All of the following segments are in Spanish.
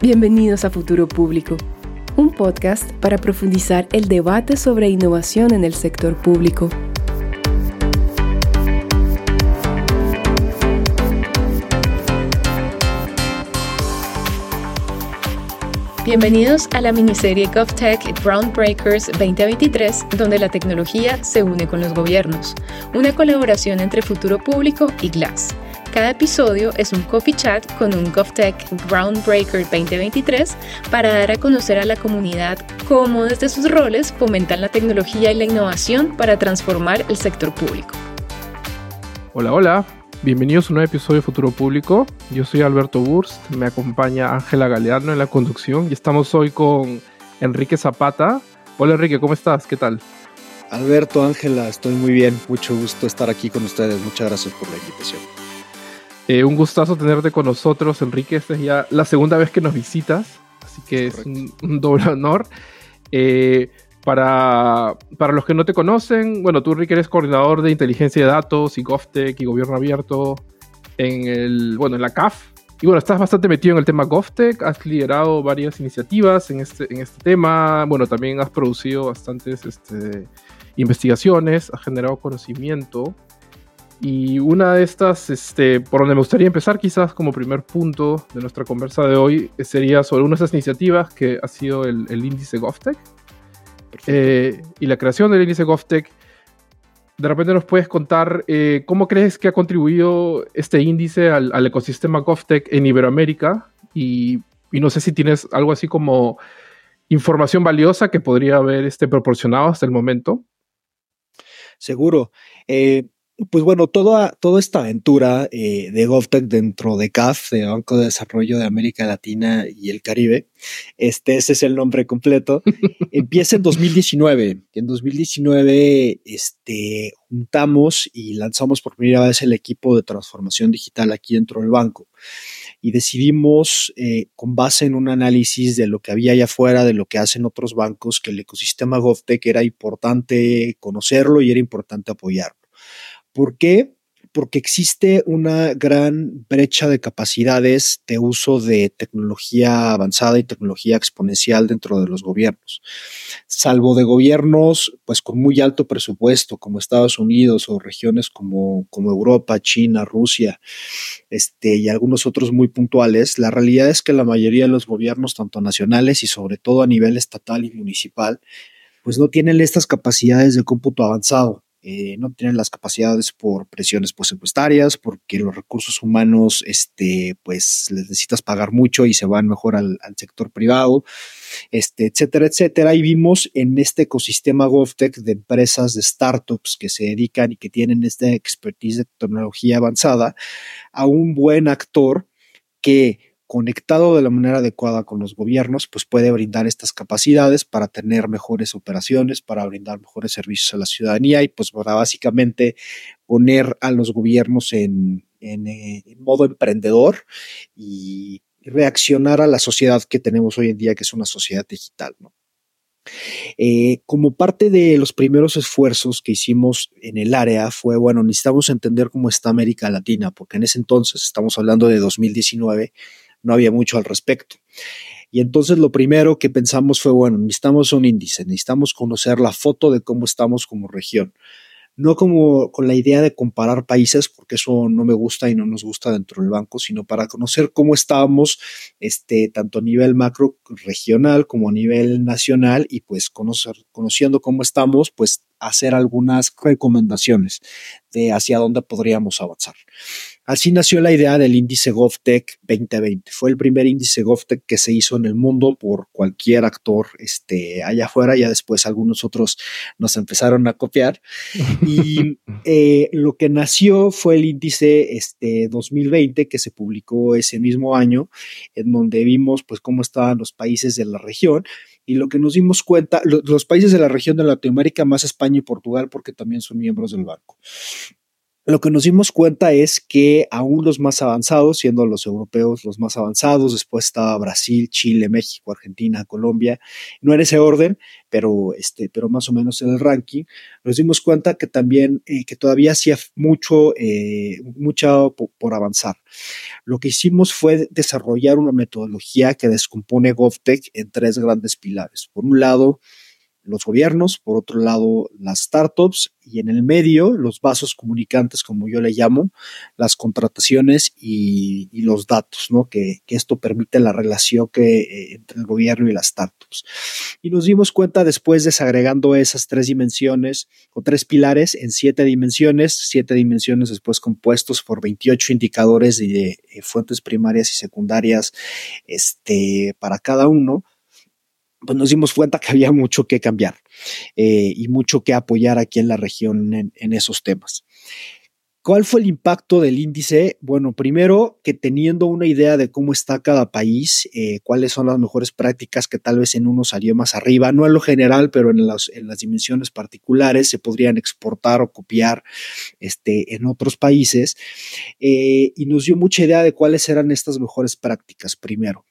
Bienvenidos a Futuro Público, un podcast para profundizar el debate sobre innovación en el sector público. Bienvenidos a la miniserie GovTech Groundbreakers 2023, donde la tecnología se une con los gobiernos, una colaboración entre Futuro Público y Glass. Cada episodio es un coffee chat con un GovTech Groundbreaker 2023 para dar a conocer a la comunidad cómo desde sus roles fomentan la tecnología y la innovación para transformar el sector público. Hola, hola. Bienvenidos a un nuevo episodio de Futuro Público. Yo soy Alberto Burst, me acompaña Ángela Galeano en la conducción y estamos hoy con Enrique Zapata. Hola Enrique, ¿cómo estás? ¿Qué tal? Alberto, Ángela, estoy muy bien. Mucho gusto estar aquí con ustedes. Muchas gracias por la invitación. Eh, un gustazo tenerte con nosotros, Enrique. Esta es ya la segunda vez que nos visitas, así que es un, doble honor. Eh, para, para, los que no te conocen, bueno, tú, Enrique, eres coordinador de inteligencia de datos y GovTech y gobierno abierto en, el, bueno, en la CAF. Y bueno, estás bastante metido en el tema GovTech, has liderado varias iniciativas en este, en este tema. Bueno, también has producido bastantes este, investigaciones, has generado conocimiento. Y una de estas, este, por donde me gustaría empezar quizás como primer punto de nuestra conversa de hoy, sería sobre una de esas iniciativas que ha sido el, índice GovTech. Eh, y la creación del índice GovTech. De repente nos puedes contar eh, cómo crees que ha contribuido este índice al, ecosistema GovTech en Iberoamérica y, y, no sé si tienes algo así como información valiosa que podría haber este, proporcionado hasta el momento. Seguro. Eh, pues bueno, toda, toda esta aventura eh, de GovTech dentro de CAF, de Banco de Desarrollo de América Latina y el Caribe, este, ese es el nombre completo, empieza en 2019. En 2019 este, juntamos y lanzamos por primera vez el equipo de transformación digital aquí dentro del banco y decidimos, eh, con base en un análisis de lo que había allá afuera, de lo que hacen otros bancos, que el ecosistema GovTech era importante conocerlo y era importante apoyarlo. ¿Por qué? Porque existe una gran brecha de capacidades de uso de tecnología avanzada y tecnología exponencial dentro de los gobiernos. Salvo de gobiernos, pues con muy alto presupuesto, como Estados Unidos o regiones como, como Europa, China, Rusia, este, y algunos otros muy puntuales, la realidad es que la mayoría de los gobiernos, tanto nacionales y sobre todo a nivel estatal y municipal, pues no tienen estas capacidades de cómputo avanzado. Eh, no tienen las capacidades por presiones presupuestarias, porque los recursos humanos, este, pues les necesitas pagar mucho y se van mejor al, sector privado, este, etcétera, etcétera. Y vimos en este ecosistema GovTech de empresas, de startups que se dedican y que tienen esta expertise de tecnología avanzada, a un buen actor que conectado de la manera adecuada con los gobiernos, pues puede brindar estas capacidades para tener mejores operaciones, para brindar mejores servicios a la ciudadanía y pues para básicamente poner a los gobiernos en, eh, modo emprendedor y reaccionar a la sociedad que tenemos hoy en día, que es una sociedad digital, eh, como parte de los primeros esfuerzos que hicimos en el área fue, bueno, necesitamos entender cómo está América Latina, porque en ese entonces, estamos hablando de 2019, no había mucho al respecto. Y entonces lo primero que pensamos fue, bueno, necesitamos un índice, necesitamos conocer la foto de cómo estamos como región. No como con la idea de comparar países, porque eso no me gusta y no nos gusta dentro del banco, sino para conocer cómo estábamos, este, tanto a nivel macro regional como a nivel nacional y pues conocer, conociendo cómo estamos, pues hacer algunas recomendaciones de hacia dónde podríamos avanzar. Así nació la idea del índice GovTech 2020. Fue el primer índice GovTech que se hizo en el mundo por cualquier actor este, allá afuera. Ya después algunos otros nos empezaron a copiar. Y eh, lo que nació fue el índice este, 2020 que se publicó ese mismo año, en donde vimos pues cómo estaban los países de la región y lo que nos dimos cuenta, los países de la región de Latinoamérica, más España y Portugal, porque también son miembros del banco. Lo que nos dimos cuenta es que aún los más avanzados, siendo los europeos los más avanzados, después estaba Brasil, Chile, México, Argentina, Colombia, no en ese orden, pero, este, pero más o menos en el ranking, nos dimos cuenta que también, eh, que todavía hacía mucho, eh, mucho por, avanzar. Lo que hicimos fue desarrollar una metodología que descompone GovTech en tres grandes pilares. Por un lado, los gobiernos, por otro lado las startups y en el medio los vasos comunicantes, como yo le llamo, las contrataciones y, los datos, ¿no? Que, esto permite la relación que, eh, entre el gobierno y las startups. Y nos dimos cuenta después desagregando esas tres dimensiones o tres pilares en siete dimensiones, siete dimensiones después compuestos por 28 indicadores de, de eh, fuentes primarias y secundarias este, para cada uno pues nos dimos cuenta que había mucho que cambiar eh, y mucho que apoyar aquí en la región en, esos temas. ¿Cuál fue el impacto del índice? Bueno, primero que teniendo una idea de cómo está cada país, eh, cuáles son las mejores prácticas que tal vez en uno salió más arriba, no en lo general, pero en las, en las dimensiones particulares se podrían exportar o copiar este, en otros países. Eh, y nos dio mucha idea de cuáles eran estas mejores prácticas, primero.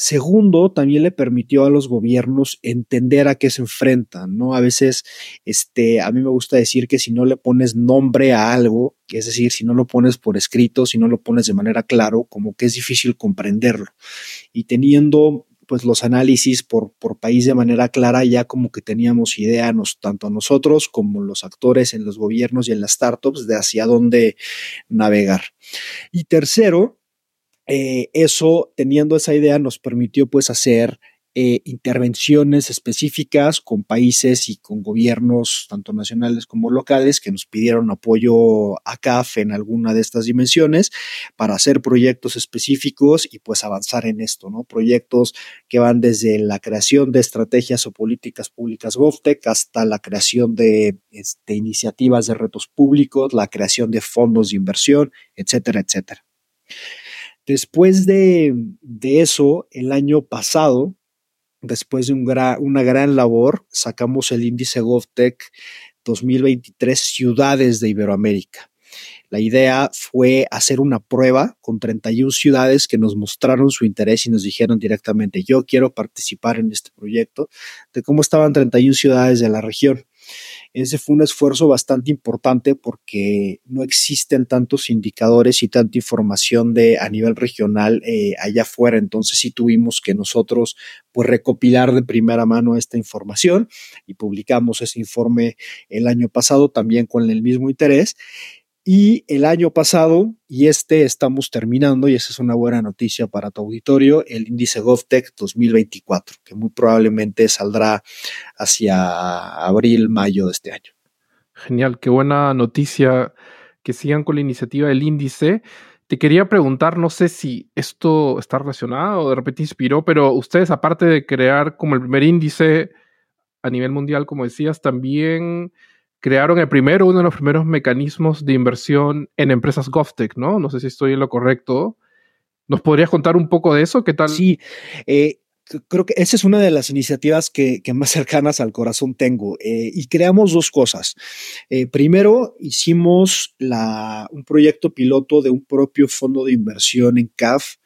Segundo, también le permitió a los gobiernos entender a qué se enfrentan, ¿no? A veces, este, a mí me gusta decir que si no le pones nombre a algo, es decir, si no lo pones por escrito, si no lo pones de manera claro, como que es difícil comprenderlo. Y teniendo pues los análisis por, por país de manera clara, ya como que teníamos idea, nos, tanto nosotros como los actores en los gobiernos y en las startups, de hacia dónde navegar. Y tercero, eh, eso, teniendo esa idea, nos permitió pues hacer eh, intervenciones específicas con países y con gobiernos, tanto nacionales como locales, que nos pidieron apoyo a CAF en alguna de estas dimensiones para hacer proyectos específicos y pues avanzar en esto, ¿no? Proyectos que van desde la creación de estrategias o políticas públicas GovTech hasta la creación de este, iniciativas de retos públicos, la creación de fondos de inversión, etcétera, etcétera. Después de, eso, el año pasado, después de una gran labor, sacamos el índice GovTech 2023 Ciudades de Iberoamérica. La idea fue hacer una prueba con 31 ciudades que nos mostraron su interés y nos dijeron directamente, yo quiero participar en este proyecto, de cómo estaban 31 ciudades de la región. Ese fue un esfuerzo bastante importante porque no existen tantos indicadores y tanta información de a nivel regional eh, allá afuera. Entonces sí tuvimos que nosotros pues recopilar de primera mano esta información y publicamos ese informe el año pasado también con el mismo interés. Y el año pasado, y este estamos terminando, y esa es una buena noticia para tu auditorio, el índice GovTech 2024, que muy probablemente saldrá hacia abril, mayo de este año. Genial, qué buena noticia que sigan con la iniciativa del índice. Te quería preguntar, no sé si esto está relacionado o de repente inspiró, pero ustedes, aparte de crear como el primer índice a nivel mundial, como decías, también crearon el primero, uno de los primeros mecanismos de inversión en empresas GovTech, ¿no? No sé si estoy en lo correcto. ¿Nos podrías contar un poco de eso? ¿Qué tal? Sí, eh, creo que esa es una de las iniciativas que, más cercanas al corazón tengo. Eh, y creamos dos cosas. Eh, primero, hicimos la, un proyecto piloto de un propio fondo de inversión en CAF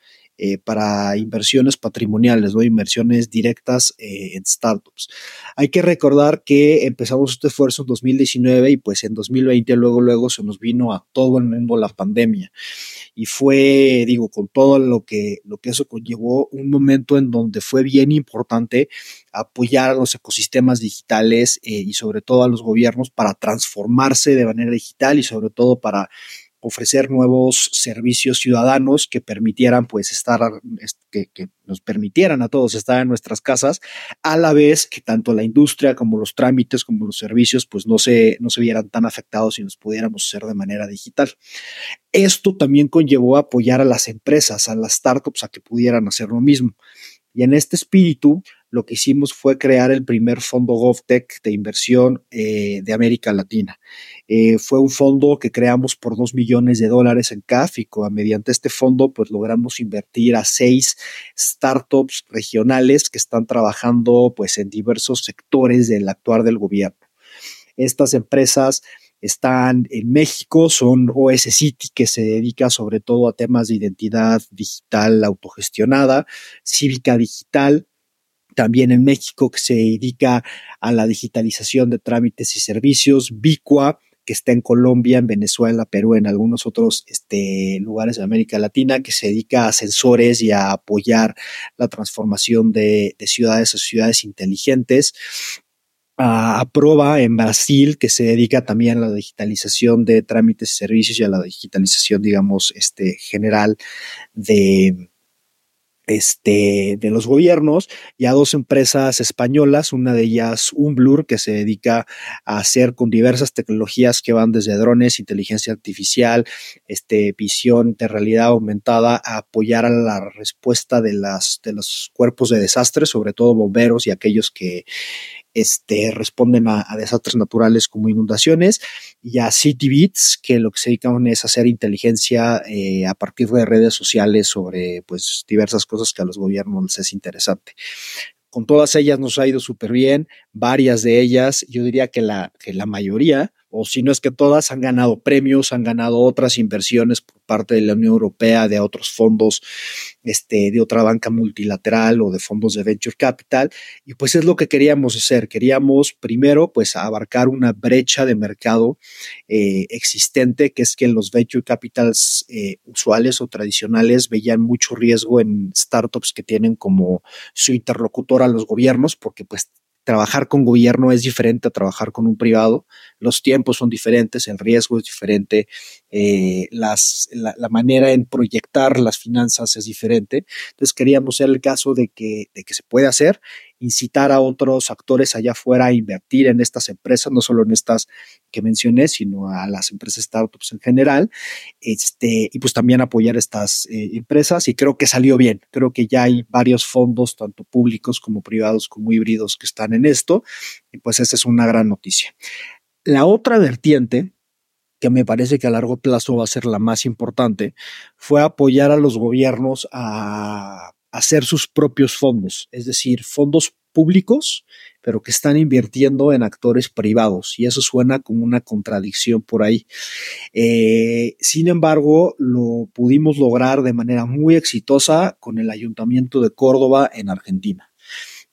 eh, para inversiones patrimoniales, ¿no? inversiones directas eh, en startups. Hay que recordar que empezamos este esfuerzo en 2019 y pues en 2020 luego, luego se nos vino a todo el mundo la pandemia. Y fue, digo, con todo lo que, lo que eso conllevó, un momento en donde fue bien importante apoyar a los ecosistemas digitales eh, y sobre todo a los gobiernos para transformarse de manera digital y sobre todo para ofrecer nuevos servicios ciudadanos que permitieran pues estar, que, nos permitieran a todos estar en nuestras casas, a la vez que tanto la industria como los trámites como los servicios pues no se, no se vieran tan afectados y nos pudiéramos hacer de manera digital. Esto también conllevó a apoyar a las empresas, a las startups a que pudieran hacer lo mismo. Y en este espíritu, lo que hicimos fue crear el primer fondo GovTech de inversión eh, de América Latina. Eh, fue un fondo que creamos por dos millones de dólares en y mediante este fondo pues logramos invertir a seis startups regionales que están trabajando pues en diversos sectores del actuar del gobierno. Estas empresas están en México, son OS City, que se dedica sobre todo a temas de identidad digital autogestionada, Cívica Digital, también en México, que se dedica a la digitalización de trámites y servicios, Bicua, que está en Colombia, en Venezuela, Perú, en algunos otros este, lugares de América Latina, que se dedica a sensores y a apoyar la transformación de, ciudades a ciudades inteligentes. A, Proba en Brasil, que se dedica también a la digitalización de trámites y servicios y a la digitalización, digamos, este, general de, este, de los gobiernos y a dos empresas españolas, una de ellas Umblur, que se dedica a hacer con diversas tecnologías que van desde drones, inteligencia artificial, este, visión de realidad aumentada, a apoyar a la respuesta de, las, de los cuerpos de desastre, sobre todo bomberos y aquellos que este, responden a, desastres naturales como inundaciones, y a CityBits, que lo que se dedican es hacer inteligencia eh, a partir de redes sociales sobre pues, diversas cosas que a los gobiernos les es interesante. Con todas ellas nos ha ido súper bien, varias de ellas, yo diría que la, que la mayoría, o si no es que todas han ganado premios, han ganado otras inversiones por parte de la Unión Europea, de otros fondos, este, de otra banca multilateral o de fondos de venture capital. Y pues es lo que queríamos hacer. Queríamos primero pues abarcar una brecha de mercado eh, existente, que es que los venture capitals eh, usuales o tradicionales veían mucho riesgo en startups que tienen como su interlocutor a los gobiernos, porque pues trabajar con gobierno es diferente a trabajar con un privado, los tiempos son diferentes, el riesgo es diferente, eh, las, la, manera en proyectar las finanzas es diferente. Entonces queríamos ser el caso de que, de que se puede hacer incitar a otros actores allá afuera a invertir en estas empresas, no solo en estas que mencioné, sino a las empresas startups en general, este, y pues también apoyar estas eh, empresas y creo que salió bien, creo que ya hay varios fondos, tanto públicos como privados como híbridos que están en esto, y pues esa es una gran noticia. La otra vertiente que me parece que a largo plazo va a ser la más importante, fue apoyar a los gobiernos a hacer sus propios fondos, es decir, fondos públicos, pero que están invirtiendo en actores privados. Y eso suena como una contradicción por ahí. Eh, sin embargo, lo pudimos lograr de manera muy exitosa con el Ayuntamiento de Córdoba en Argentina.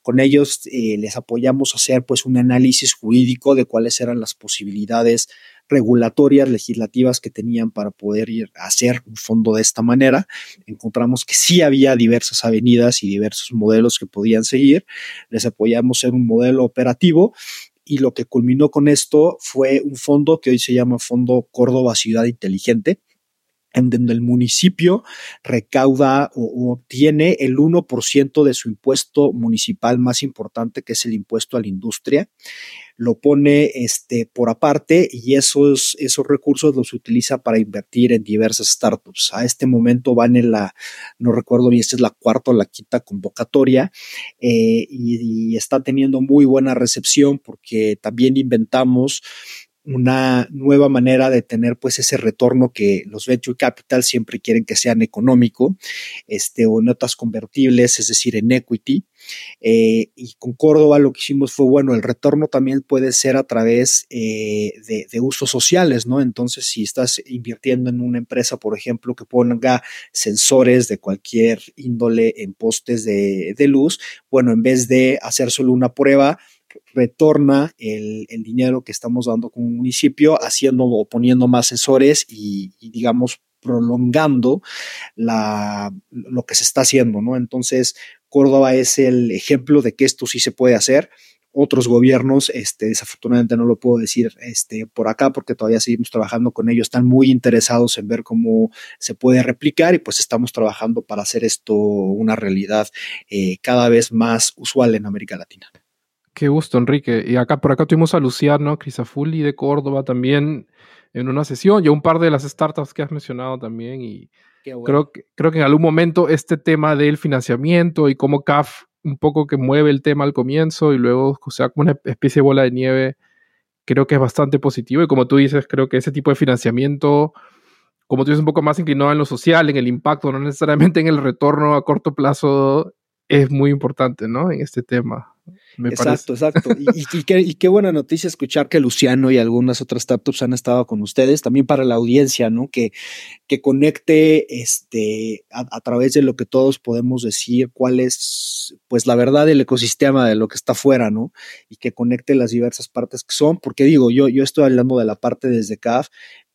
Con ellos eh, les apoyamos a hacer pues un análisis jurídico de cuáles eran las posibilidades regulatorias, legislativas que tenían para poder hacer un fondo de esta manera. Encontramos que sí había diversas avenidas y diversos modelos que podían seguir. Les apoyamos en un modelo operativo y lo que culminó con esto fue un fondo que hoy se llama Fondo Córdoba Ciudad Inteligente, en donde el municipio recauda o, obtiene el 1% de su impuesto municipal más importante, que es el impuesto a la industria, lo pone este, por aparte y esos, esos recursos los utiliza para invertir en diversas startups. A este momento van en la, no recuerdo bien, esta es la cuarta o la quinta convocatoria eh, y está teniendo muy buena recepción porque también inventamos una nueva manera de tener pues ese retorno que los venture capital siempre quieren que sean económico, este, o notas convertibles, es decir, en equity. Eh, y con Córdoba lo que hicimos fue, bueno, el retorno también puede ser a través eh, de, usos sociales, ¿no? Entonces, si estás invirtiendo en una empresa, por ejemplo, que ponga sensores de cualquier índole en postes de, de luz, bueno, en vez de hacer solo una prueba, retorna el, dinero que estamos dando como municipio haciendo o poniendo más asesores y, digamos, prolongando la, lo que se está haciendo, ¿no? Entonces, Córdoba es el ejemplo de que esto sí se puede hacer. Otros gobiernos, este, desafortunadamente no lo puedo decir este, por acá porque todavía seguimos trabajando con ellos, están muy interesados en ver cómo se puede replicar y pues estamos trabajando para hacer esto una realidad eh, cada vez más usual en América Latina. Qué gusto, Enrique. Y acá por acá tuvimos a Luciano Crisafulli de Córdoba también en una sesión y un par de las startups que has mencionado también. Y creo, que, creo que en algún momento este tema del financiamiento y cómo CAF un poco que mueve el tema al comienzo y luego, o sea, como una especie de bola de nieve, creo que es bastante positivo. Y como tú dices, creo que ese tipo de financiamiento, como tú dices, un poco más inclinado en lo social, en el impacto, no necesariamente en el retorno a corto plazo, es muy importante, ¿no? En este tema. Exacto, exacto. Y, qué, buena noticia escuchar que Luciano y algunas otras startups han estado con ustedes, también para la audiencia, ¿no? Que, que conecte este, a, través de lo que todos podemos decir cuál es, pues, la verdad del ecosistema de lo que está afuera, ¿no? Y que conecte las diversas partes que son, porque digo, yo, yo estoy hablando de la parte desde CAF,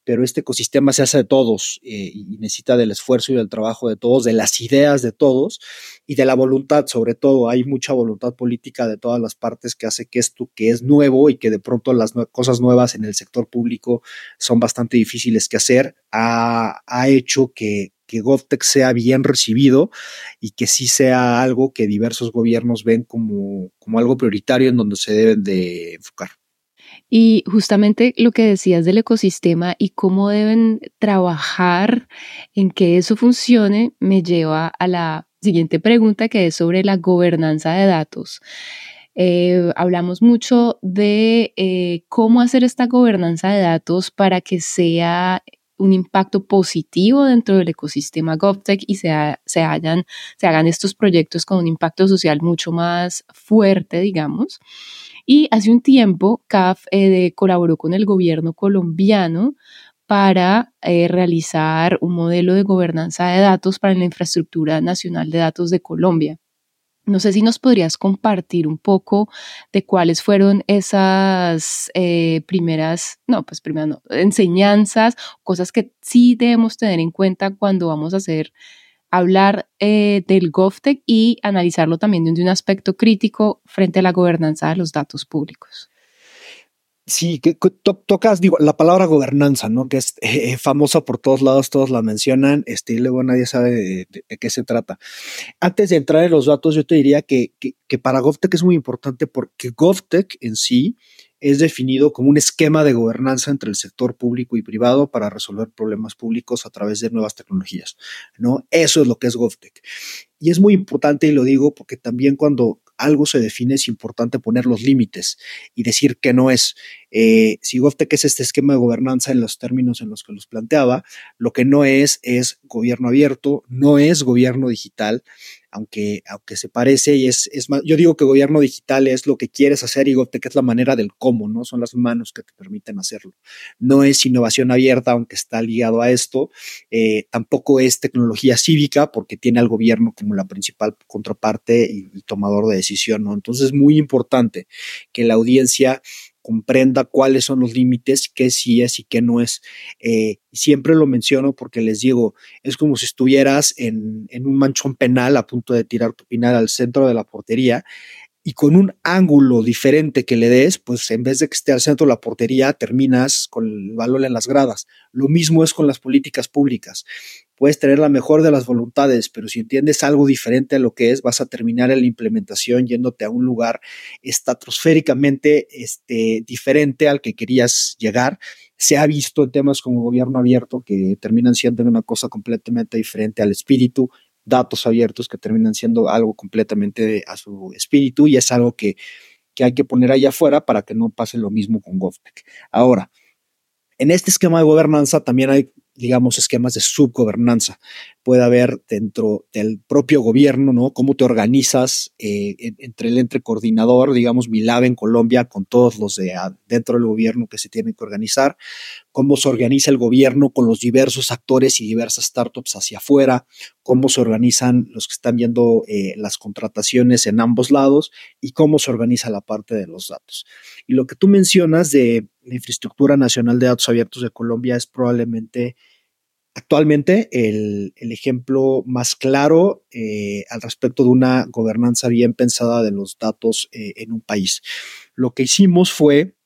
pero este ecosistema se hace de todos eh, y necesita del esfuerzo y del trabajo de todos, de las ideas de todos y de la voluntad, sobre todo. Hay mucha voluntad política de todas las partes que hace que esto que es nuevo y que de pronto las cosas nuevas en el sector público son bastante difíciles que hacer, ha, hecho que, que GovTech sea bien recibido y que sí sea algo que diversos gobiernos ven como, como algo prioritario en donde se deben de enfocar. Y justamente lo que decías del ecosistema y cómo deben trabajar en que eso funcione me lleva a la siguiente pregunta que es sobre la gobernanza de datos. Eh, hablamos mucho de eh, cómo hacer esta gobernanza de datos para que sea un impacto positivo dentro del ecosistema GovTech y se, hagan estos proyectos con un impacto social mucho más fuerte, digamos. Y hace un tiempo CAF eh, colaboró con el gobierno colombiano para eh, realizar un modelo de gobernanza de datos para la infraestructura nacional de datos de Colombia. No sé si nos podrías compartir un poco de cuáles fueron esas eh, primeras, no, pues enseñanzas, cosas que sí debemos tener en cuenta cuando vamos a hacer hablar eh, del GovTech y analizarlo también desde un aspecto crítico frente a la gobernanza de los datos públicos. Sí, que, tocas, digo, la palabra gobernanza, ¿no? Que es eh, famosa por todos lados, todos la mencionan, este, y luego nadie sabe de, qué se trata. Antes de entrar en los datos, yo te diría que, que, que para GovTech es muy importante porque GovTech en sí es definido como un esquema de gobernanza entre el sector público y privado para resolver problemas públicos a través de nuevas tecnologías, ¿no? Eso es lo que es GovTech. Y es muy importante, y lo digo porque también cuando algo se define es importante poner los límites y decir que no es. Eh, si GovTech es este esquema de gobernanza en los términos en los que los planteaba, lo que no es es gobierno abierto, no es gobierno digital, aunque, aunque se parece y es, es más, yo digo que gobierno digital es lo que quieres hacer y GovTech es la manera del cómo, ¿no? Son las manos que te permiten hacerlo. No es innovación abierta, aunque está ligado a esto. Eh, tampoco es tecnología cívica, porque tiene al gobierno como la principal contraparte y, y tomador de decisión, ¿no? Entonces es muy importante que la audiencia comprenda cuáles son los límites, qué sí es y qué no es. Eh, siempre lo menciono porque les digo, es como si estuvieras en, en, un manchón penal a punto de tirar tu final al centro de la portería y con un ángulo diferente que le des, pues en vez de que esté al centro de la portería, terminas con el balón en las gradas. Lo mismo es con las políticas públicas. Puedes tener la mejor de las voluntades, pero si entiendes algo diferente a lo que es, vas a terminar en la implementación yéndote a un lugar estratosféricamente este, diferente al que querías llegar. Se ha visto en temas como gobierno abierto que terminan siendo una cosa completamente diferente al espíritu datos abiertos que terminan siendo algo completamente a su espíritu y es algo que, que hay que poner allá afuera para que no pase lo mismo con GovTech. Ahora, en este esquema de gobernanza también hay digamos, esquemas de subgobernanza. Puede haber dentro del propio gobierno, ¿no? Cómo te organizas eh, entre el entre coordinador, digamos, Milab en Colombia, con todos los de dentro del gobierno que se tienen que organizar, cómo se organiza el gobierno con los diversos actores y diversas startups hacia afuera, cómo se organizan los que están viendo eh, las contrataciones en ambos lados y cómo se organiza la parte de los datos. Y lo que tú mencionas de la infraestructura nacional de datos abiertos de Colombia es probablemente actualmente el, ejemplo más claro eh, al respecto de una gobernanza bien pensada de los datos eh, en un país. Lo que hicimos fue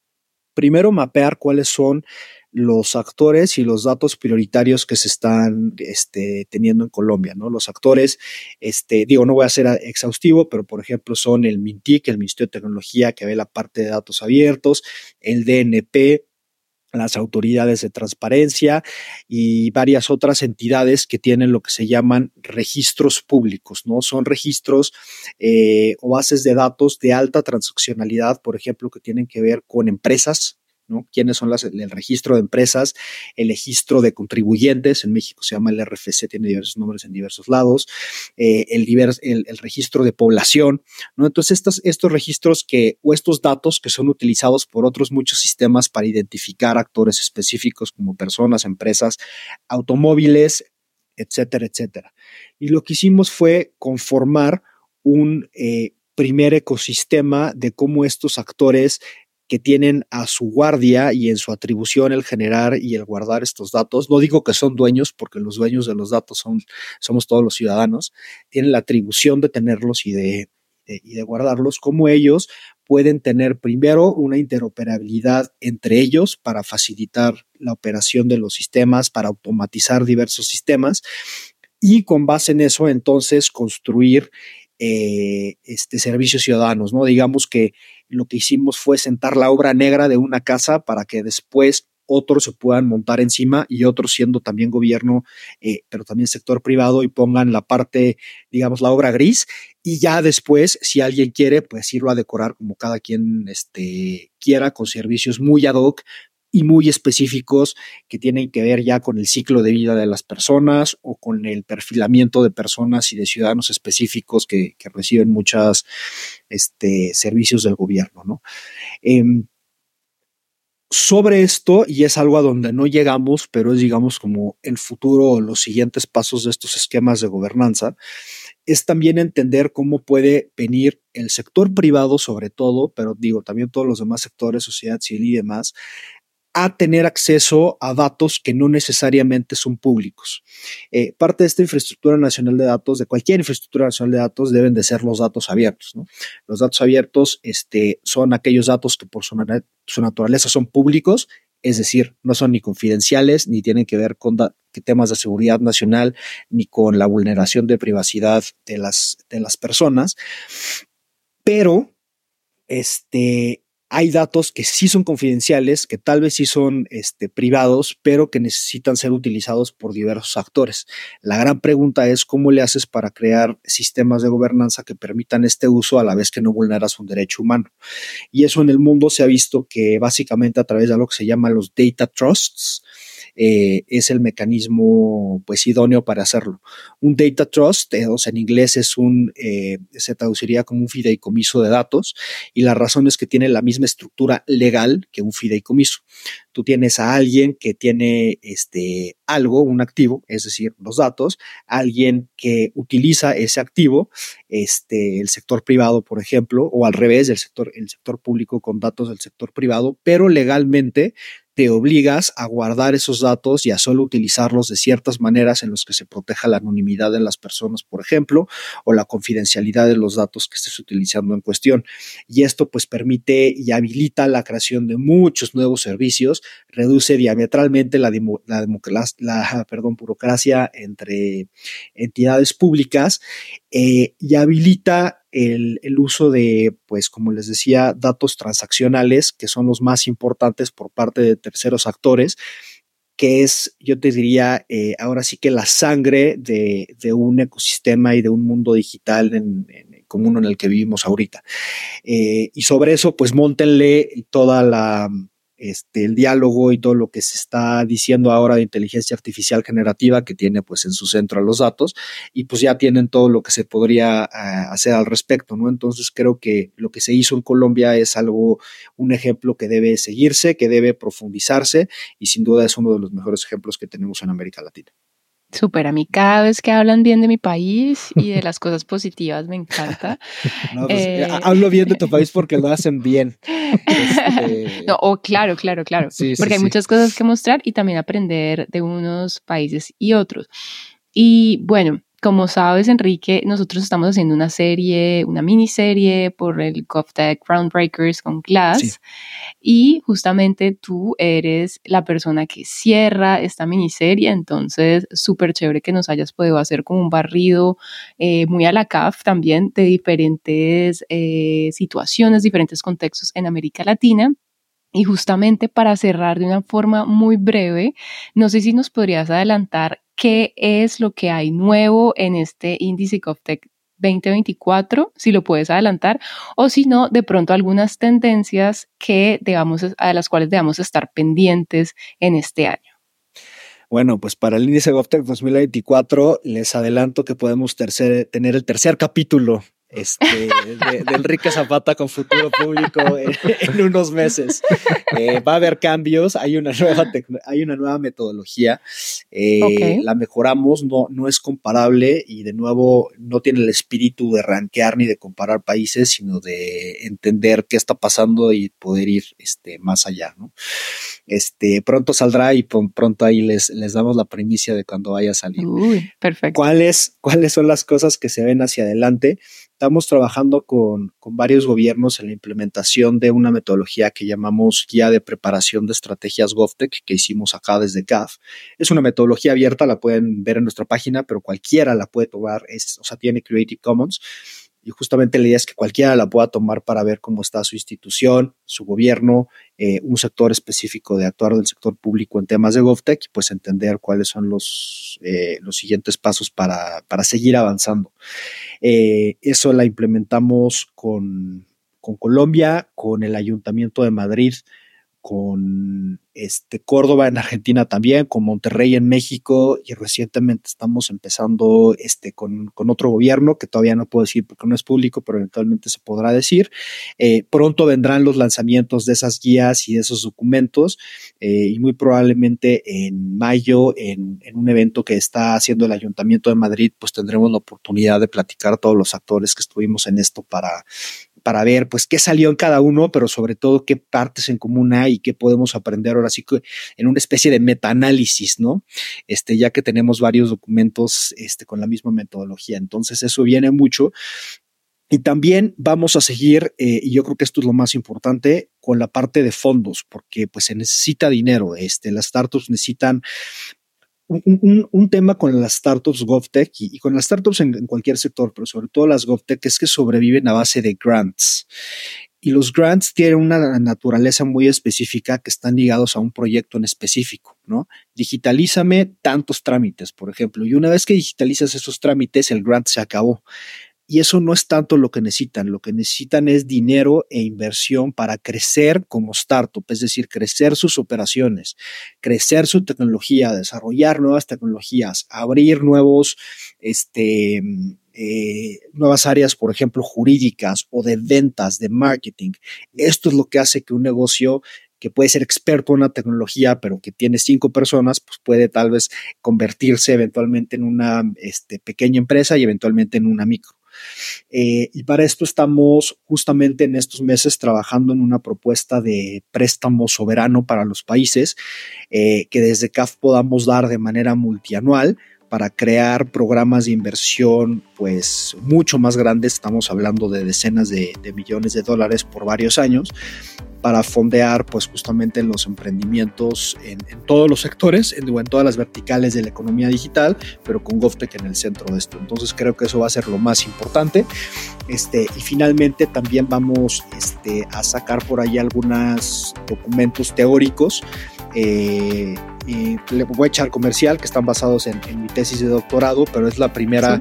primero mapear cuáles son los actores y los datos prioritarios que se están este, teniendo en Colombia, ¿no? Los actores, este, digo, no voy a ser exhaustivo, pero por ejemplo son el MINTIC, el Ministerio de Tecnología, que ve la parte de datos abiertos, el DNP, las autoridades de transparencia y varias otras entidades que tienen lo que se llaman registros públicos, ¿no? Son registros eh, o bases de datos de alta transaccionalidad, por ejemplo, que tienen que ver con empresas, ¿no? ¿Quiénes son las, el registro de empresas, el registro de contribuyentes, en México se llama el RFC, tiene diversos nombres en diversos lados, eh, el, el, registro de población, ¿no? Entonces, estos, estos registros que, o estos datos que son utilizados por otros muchos sistemas para identificar actores específicos como personas, empresas, automóviles, etcétera, etcétera. Y lo que hicimos fue conformar un eh, primer ecosistema de cómo estos actores que tienen a su guardia y en su atribución el generar y el guardar estos datos. No digo que son dueños, porque los dueños de los datos son, somos todos los ciudadanos, tienen la atribución de tenerlos y de, y de guardarlos, como ellos pueden tener primero una interoperabilidad entre ellos para facilitar la operación de los sistemas, para automatizar diversos sistemas y con base en eso entonces construir eh, este, servicios ciudadanos, ¿no? Digamos que lo que hicimos fue sentar la obra negra de una casa para que después otros se puedan montar encima y otros siendo también gobierno, eh, pero también sector privado y pongan la parte, digamos, la obra gris. Y ya después, si alguien quiere, pues irlo a decorar como cada quien este, quiera con servicios muy ad hoc y muy específicos que tienen que ver ya con el ciclo de vida de las personas o con el perfilamiento de personas y de ciudadanos específicos que, reciben muchos este, servicios del gobierno. ¿no? Em, sobre esto, y es algo a donde no llegamos, pero es digamos como el futuro o los siguientes pasos de estos esquemas de gobernanza, es también entender cómo puede venir el sector privado sobre todo, pero digo también todos los demás sectores, sociedad civil y demás, a tener acceso a datos que no necesariamente son públicos. Eh, parte de esta infraestructura nacional de datos, de cualquier infraestructura nacional de datos, deben de ser los datos abiertos. Los datos abiertos este, son aquellos datos que por su, naturaleza son públicos, es decir, no son ni confidenciales, ni tienen que ver con temas de seguridad nacional, ni con la vulneración de privacidad de las, de las personas, pero este, hay datos que sí son confidenciales, que tal vez sí son este, privados, pero que necesitan ser utilizados por diversos actores. La gran pregunta es cómo le haces para crear sistemas de gobernanza que permitan este uso a la vez que no vulneras un derecho humano. Y eso en el mundo se ha visto que básicamente a través de lo que se llama los data trusts, eh, es el mecanismo pues idóneo para hacerlo. Un data trust, eh, o sea, en inglés es un, eh, se traduciría como un fideicomiso de datos y la razón es que tiene la misma estructura legal que un fideicomiso. Tú tienes a alguien que tiene este algo, un activo, es decir, los datos, alguien que utiliza ese activo, este, el sector privado, por ejemplo, o al revés, el sector, el sector público con datos del sector privado, pero legalmente te obligas a guardar esos datos y a solo utilizarlos de ciertas maneras en los que se proteja la anonimidad de las personas, por ejemplo, o la confidencialidad de los datos que estés utilizando en cuestión. Y esto pues permite y habilita la creación de muchos nuevos servicios, reduce diametralmente la, la, perdón, burocracia entre entidades públicas eh, y habilita el, uso de, pues como les decía, datos transaccionales, que son los más importantes por parte de terceros actores, que es, yo te diría, eh, ahora sí que la sangre de, de, un ecosistema y de un mundo digital en, en el que vivimos ahorita. Eh, y sobre eso, pues montenle toda la este, el diálogo y todo lo que se está diciendo ahora de inteligencia artificial generativa que tiene pues en su centro a los datos y pues ya tienen todo lo que se podría eh, hacer al respecto, ¿no? Entonces creo que lo que se hizo en Colombia es algo, un ejemplo que debe seguirse, que debe profundizarse y sin duda es uno de los mejores ejemplos que tenemos en América Latina. Súper, a mí cada vez que hablan bien de mi país y de las cosas positivas me encanta. Pues, eh, hablo bien de tu país porque lo hacen bien. Este, no, oh, claro, claro, claro. porque hay muchas cosas que mostrar y también aprender de unos países y otros. Y bueno, como sabes, Enrique, nosotros estamos haciendo una serie, una miniserie por el GovTech Groundbreakers con Glass. Y justamente tú eres la persona que cierra esta miniserie. Entonces, súper chévere que nos hayas podido hacer como un barrido eh, muy a la CAF también de diferentes eh, situaciones, diferentes contextos en América Latina. Y justamente para cerrar de una forma muy breve, no sé si nos podrías adelantar qué es lo que hay nuevo en este índice GovTech 2024, si lo puedes adelantar, o si no, de pronto algunas tendencias que digamos, a las cuales debamos estar pendientes en este año. Bueno, pues para el índice GovTech 2024 les adelanto que podemos tener el tercer capítulo este, de, Enrique Zapata con futuro público en, unos meses. Eh, va a haber cambios, hay una nueva, hay una nueva metodología, eh, la mejoramos, no, no es comparable y de nuevo no tiene el espíritu de rankear ni de comparar países, sino de entender qué está pasando y poder ir este, más allá. ¿no? Este, pronto saldrá y pronto ahí les, les damos la primicia de cuando vaya a salir. perfecto. ¿Cuáles, ¿Cuáles son las cosas que se ven hacia adelante? Estamos trabajando con, varios gobiernos en la implementación de una metodología que llamamos Guía de Preparación de Estrategias GovTech que hicimos acá desde CAF. Es una metodología abierta, la pueden ver en nuestra página, pero cualquiera la puede tomar, es, o sea, tiene Creative Commons y justamente la idea es que cualquiera la pueda tomar para ver cómo está su institución, su gobierno, eh, un sector específico de actuar del sector público en temas de GovTech y pues entender cuáles son los, eh, los siguientes pasos para, para seguir avanzando. Eh, eso la implementamos con, con Colombia, con el Ayuntamiento de Madrid, con este, Córdoba en Argentina también, con Monterrey en México y recientemente estamos empezando este, con, otro gobierno que todavía no puedo decir porque no es público, pero eventualmente se podrá decir. Eh, pronto vendrán los lanzamientos de esas guías y de esos documentos eh, y muy probablemente en mayo en, en, un evento que está haciendo el Ayuntamiento de Madrid, pues tendremos la oportunidad de platicar a todos los actores que estuvimos en esto para para ver pues qué salió en cada uno, pero sobre todo qué partes en común hay y qué podemos aprender ahora sí que en una especie de metaanálisis, ¿no? Este, ya que tenemos varios documentos este, con la misma metodología. Entonces eso viene mucho. Y también vamos a seguir, eh, y yo creo que esto es lo más importante, con la parte de fondos, porque pues se necesita dinero. Este, las startups necesitan un, tema con las startups GovTech y, con las startups en, cualquier sector, pero sobre todo las GovTech, es que sobreviven a base de grants. Y los grants tienen una naturaleza muy específica que están ligados a un proyecto en específico, ¿no? Digitalízame tantos trámites, por ejemplo, y una vez que digitalizas esos trámites, el grant se acabó. Y eso no es tanto lo que necesitan, lo que necesitan es dinero e inversión para crecer como startup, es decir, crecer sus operaciones, crecer su tecnología, desarrollar nuevas tecnologías, abrir nuevos, este, eh, nuevas áreas, por ejemplo, jurídicas o de ventas, de marketing. Esto es lo que hace que un negocio que puede ser experto en una tecnología, pero que tiene cinco personas, pues puede tal vez convertirse eventualmente en una este, pequeña empresa y eventualmente en una micro. Eh, y para esto estamos justamente en estos meses trabajando en una propuesta de préstamo soberano para los países eh, que desde CAF podamos dar de manera multianual para crear programas de inversión pues mucho más grandes, estamos hablando de decenas de, millones de dólares por varios años, para fondear pues justamente los emprendimientos en, todos los sectores, en, en, todas las verticales de la economía digital, pero con GovTech en el centro de esto. Entonces creo que eso va a ser lo más importante. Este, y finalmente también vamos este, a sacar por ahí algunos documentos teóricos eh, le voy a echar comercial que están basados en, mi tesis de doctorado, pero es la primera,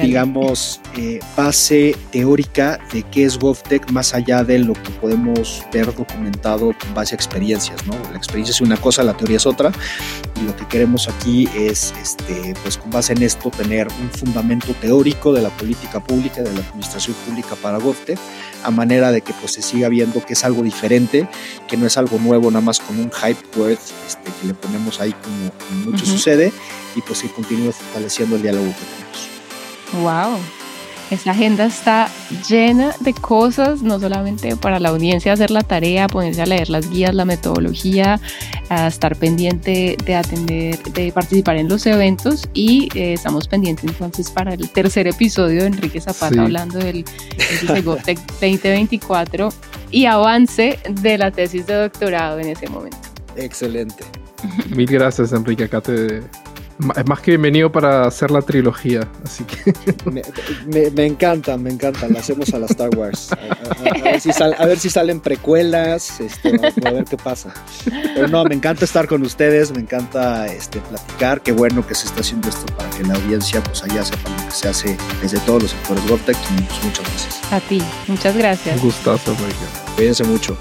digamos, eh, base teórica de qué es GovTech más allá de lo que podemos ver documentado con base a experiencias, ¿no? La experiencia es una cosa, la teoría es otra, y lo que queremos aquí es, este, pues con base en esto, tener un fundamento teórico de la política pública, de la administración pública para GovTech, a manera de que pues se siga viendo que es algo diferente, que no es algo nuevo, nada más con un hype word este, que le ponemos ahí como, mucho sucede y pues que continúe fortaleciendo el diálogo que tenemos. Wow. Esa agenda está llena de cosas, no solamente para la audiencia hacer la tarea, ponerse a leer las guías, la metodología, a estar pendiente de atender, de participar en los eventos y eh, estamos pendientes entonces para el tercer episodio de Enrique Zapata hablando del, del 2024 y avance de la tesis de doctorado en ese momento. Excelente. Mil gracias Enrique, acá te más que bienvenido para hacer la trilogía, así que... me, encanta, me encanta, la hacemos a la Star Wars. A, ver, si salen precuelas, este, a ver qué pasa. Pero no, me encanta estar con ustedes, me encanta este, platicar, qué bueno que se está haciendo esto para que la audiencia pues allá sepa lo que se hace desde todos los sectores GovTech y pues, muchas gracias. A ti, muchas gracias. Un gustazo, Cuídense mucho.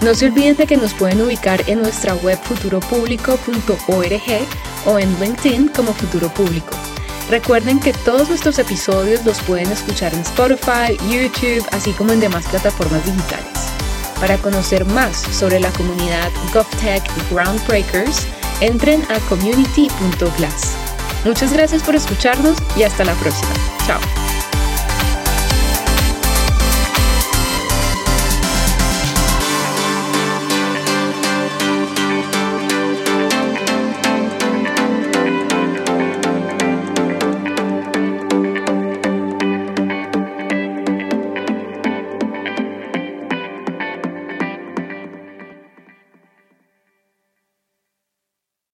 No se olviden de que nos pueden ubicar en nuestra web futuropublico.org o en LinkedIn como Futuro Público. Recuerden que todos nuestros episodios los pueden escuchar en Spotify, YouTube, así como en demás plataformas digitales. Para conocer más sobre la comunidad GovTech Groundbreakers, entren a community.glass. Muchas gracias por escucharnos y hasta la próxima. Chao.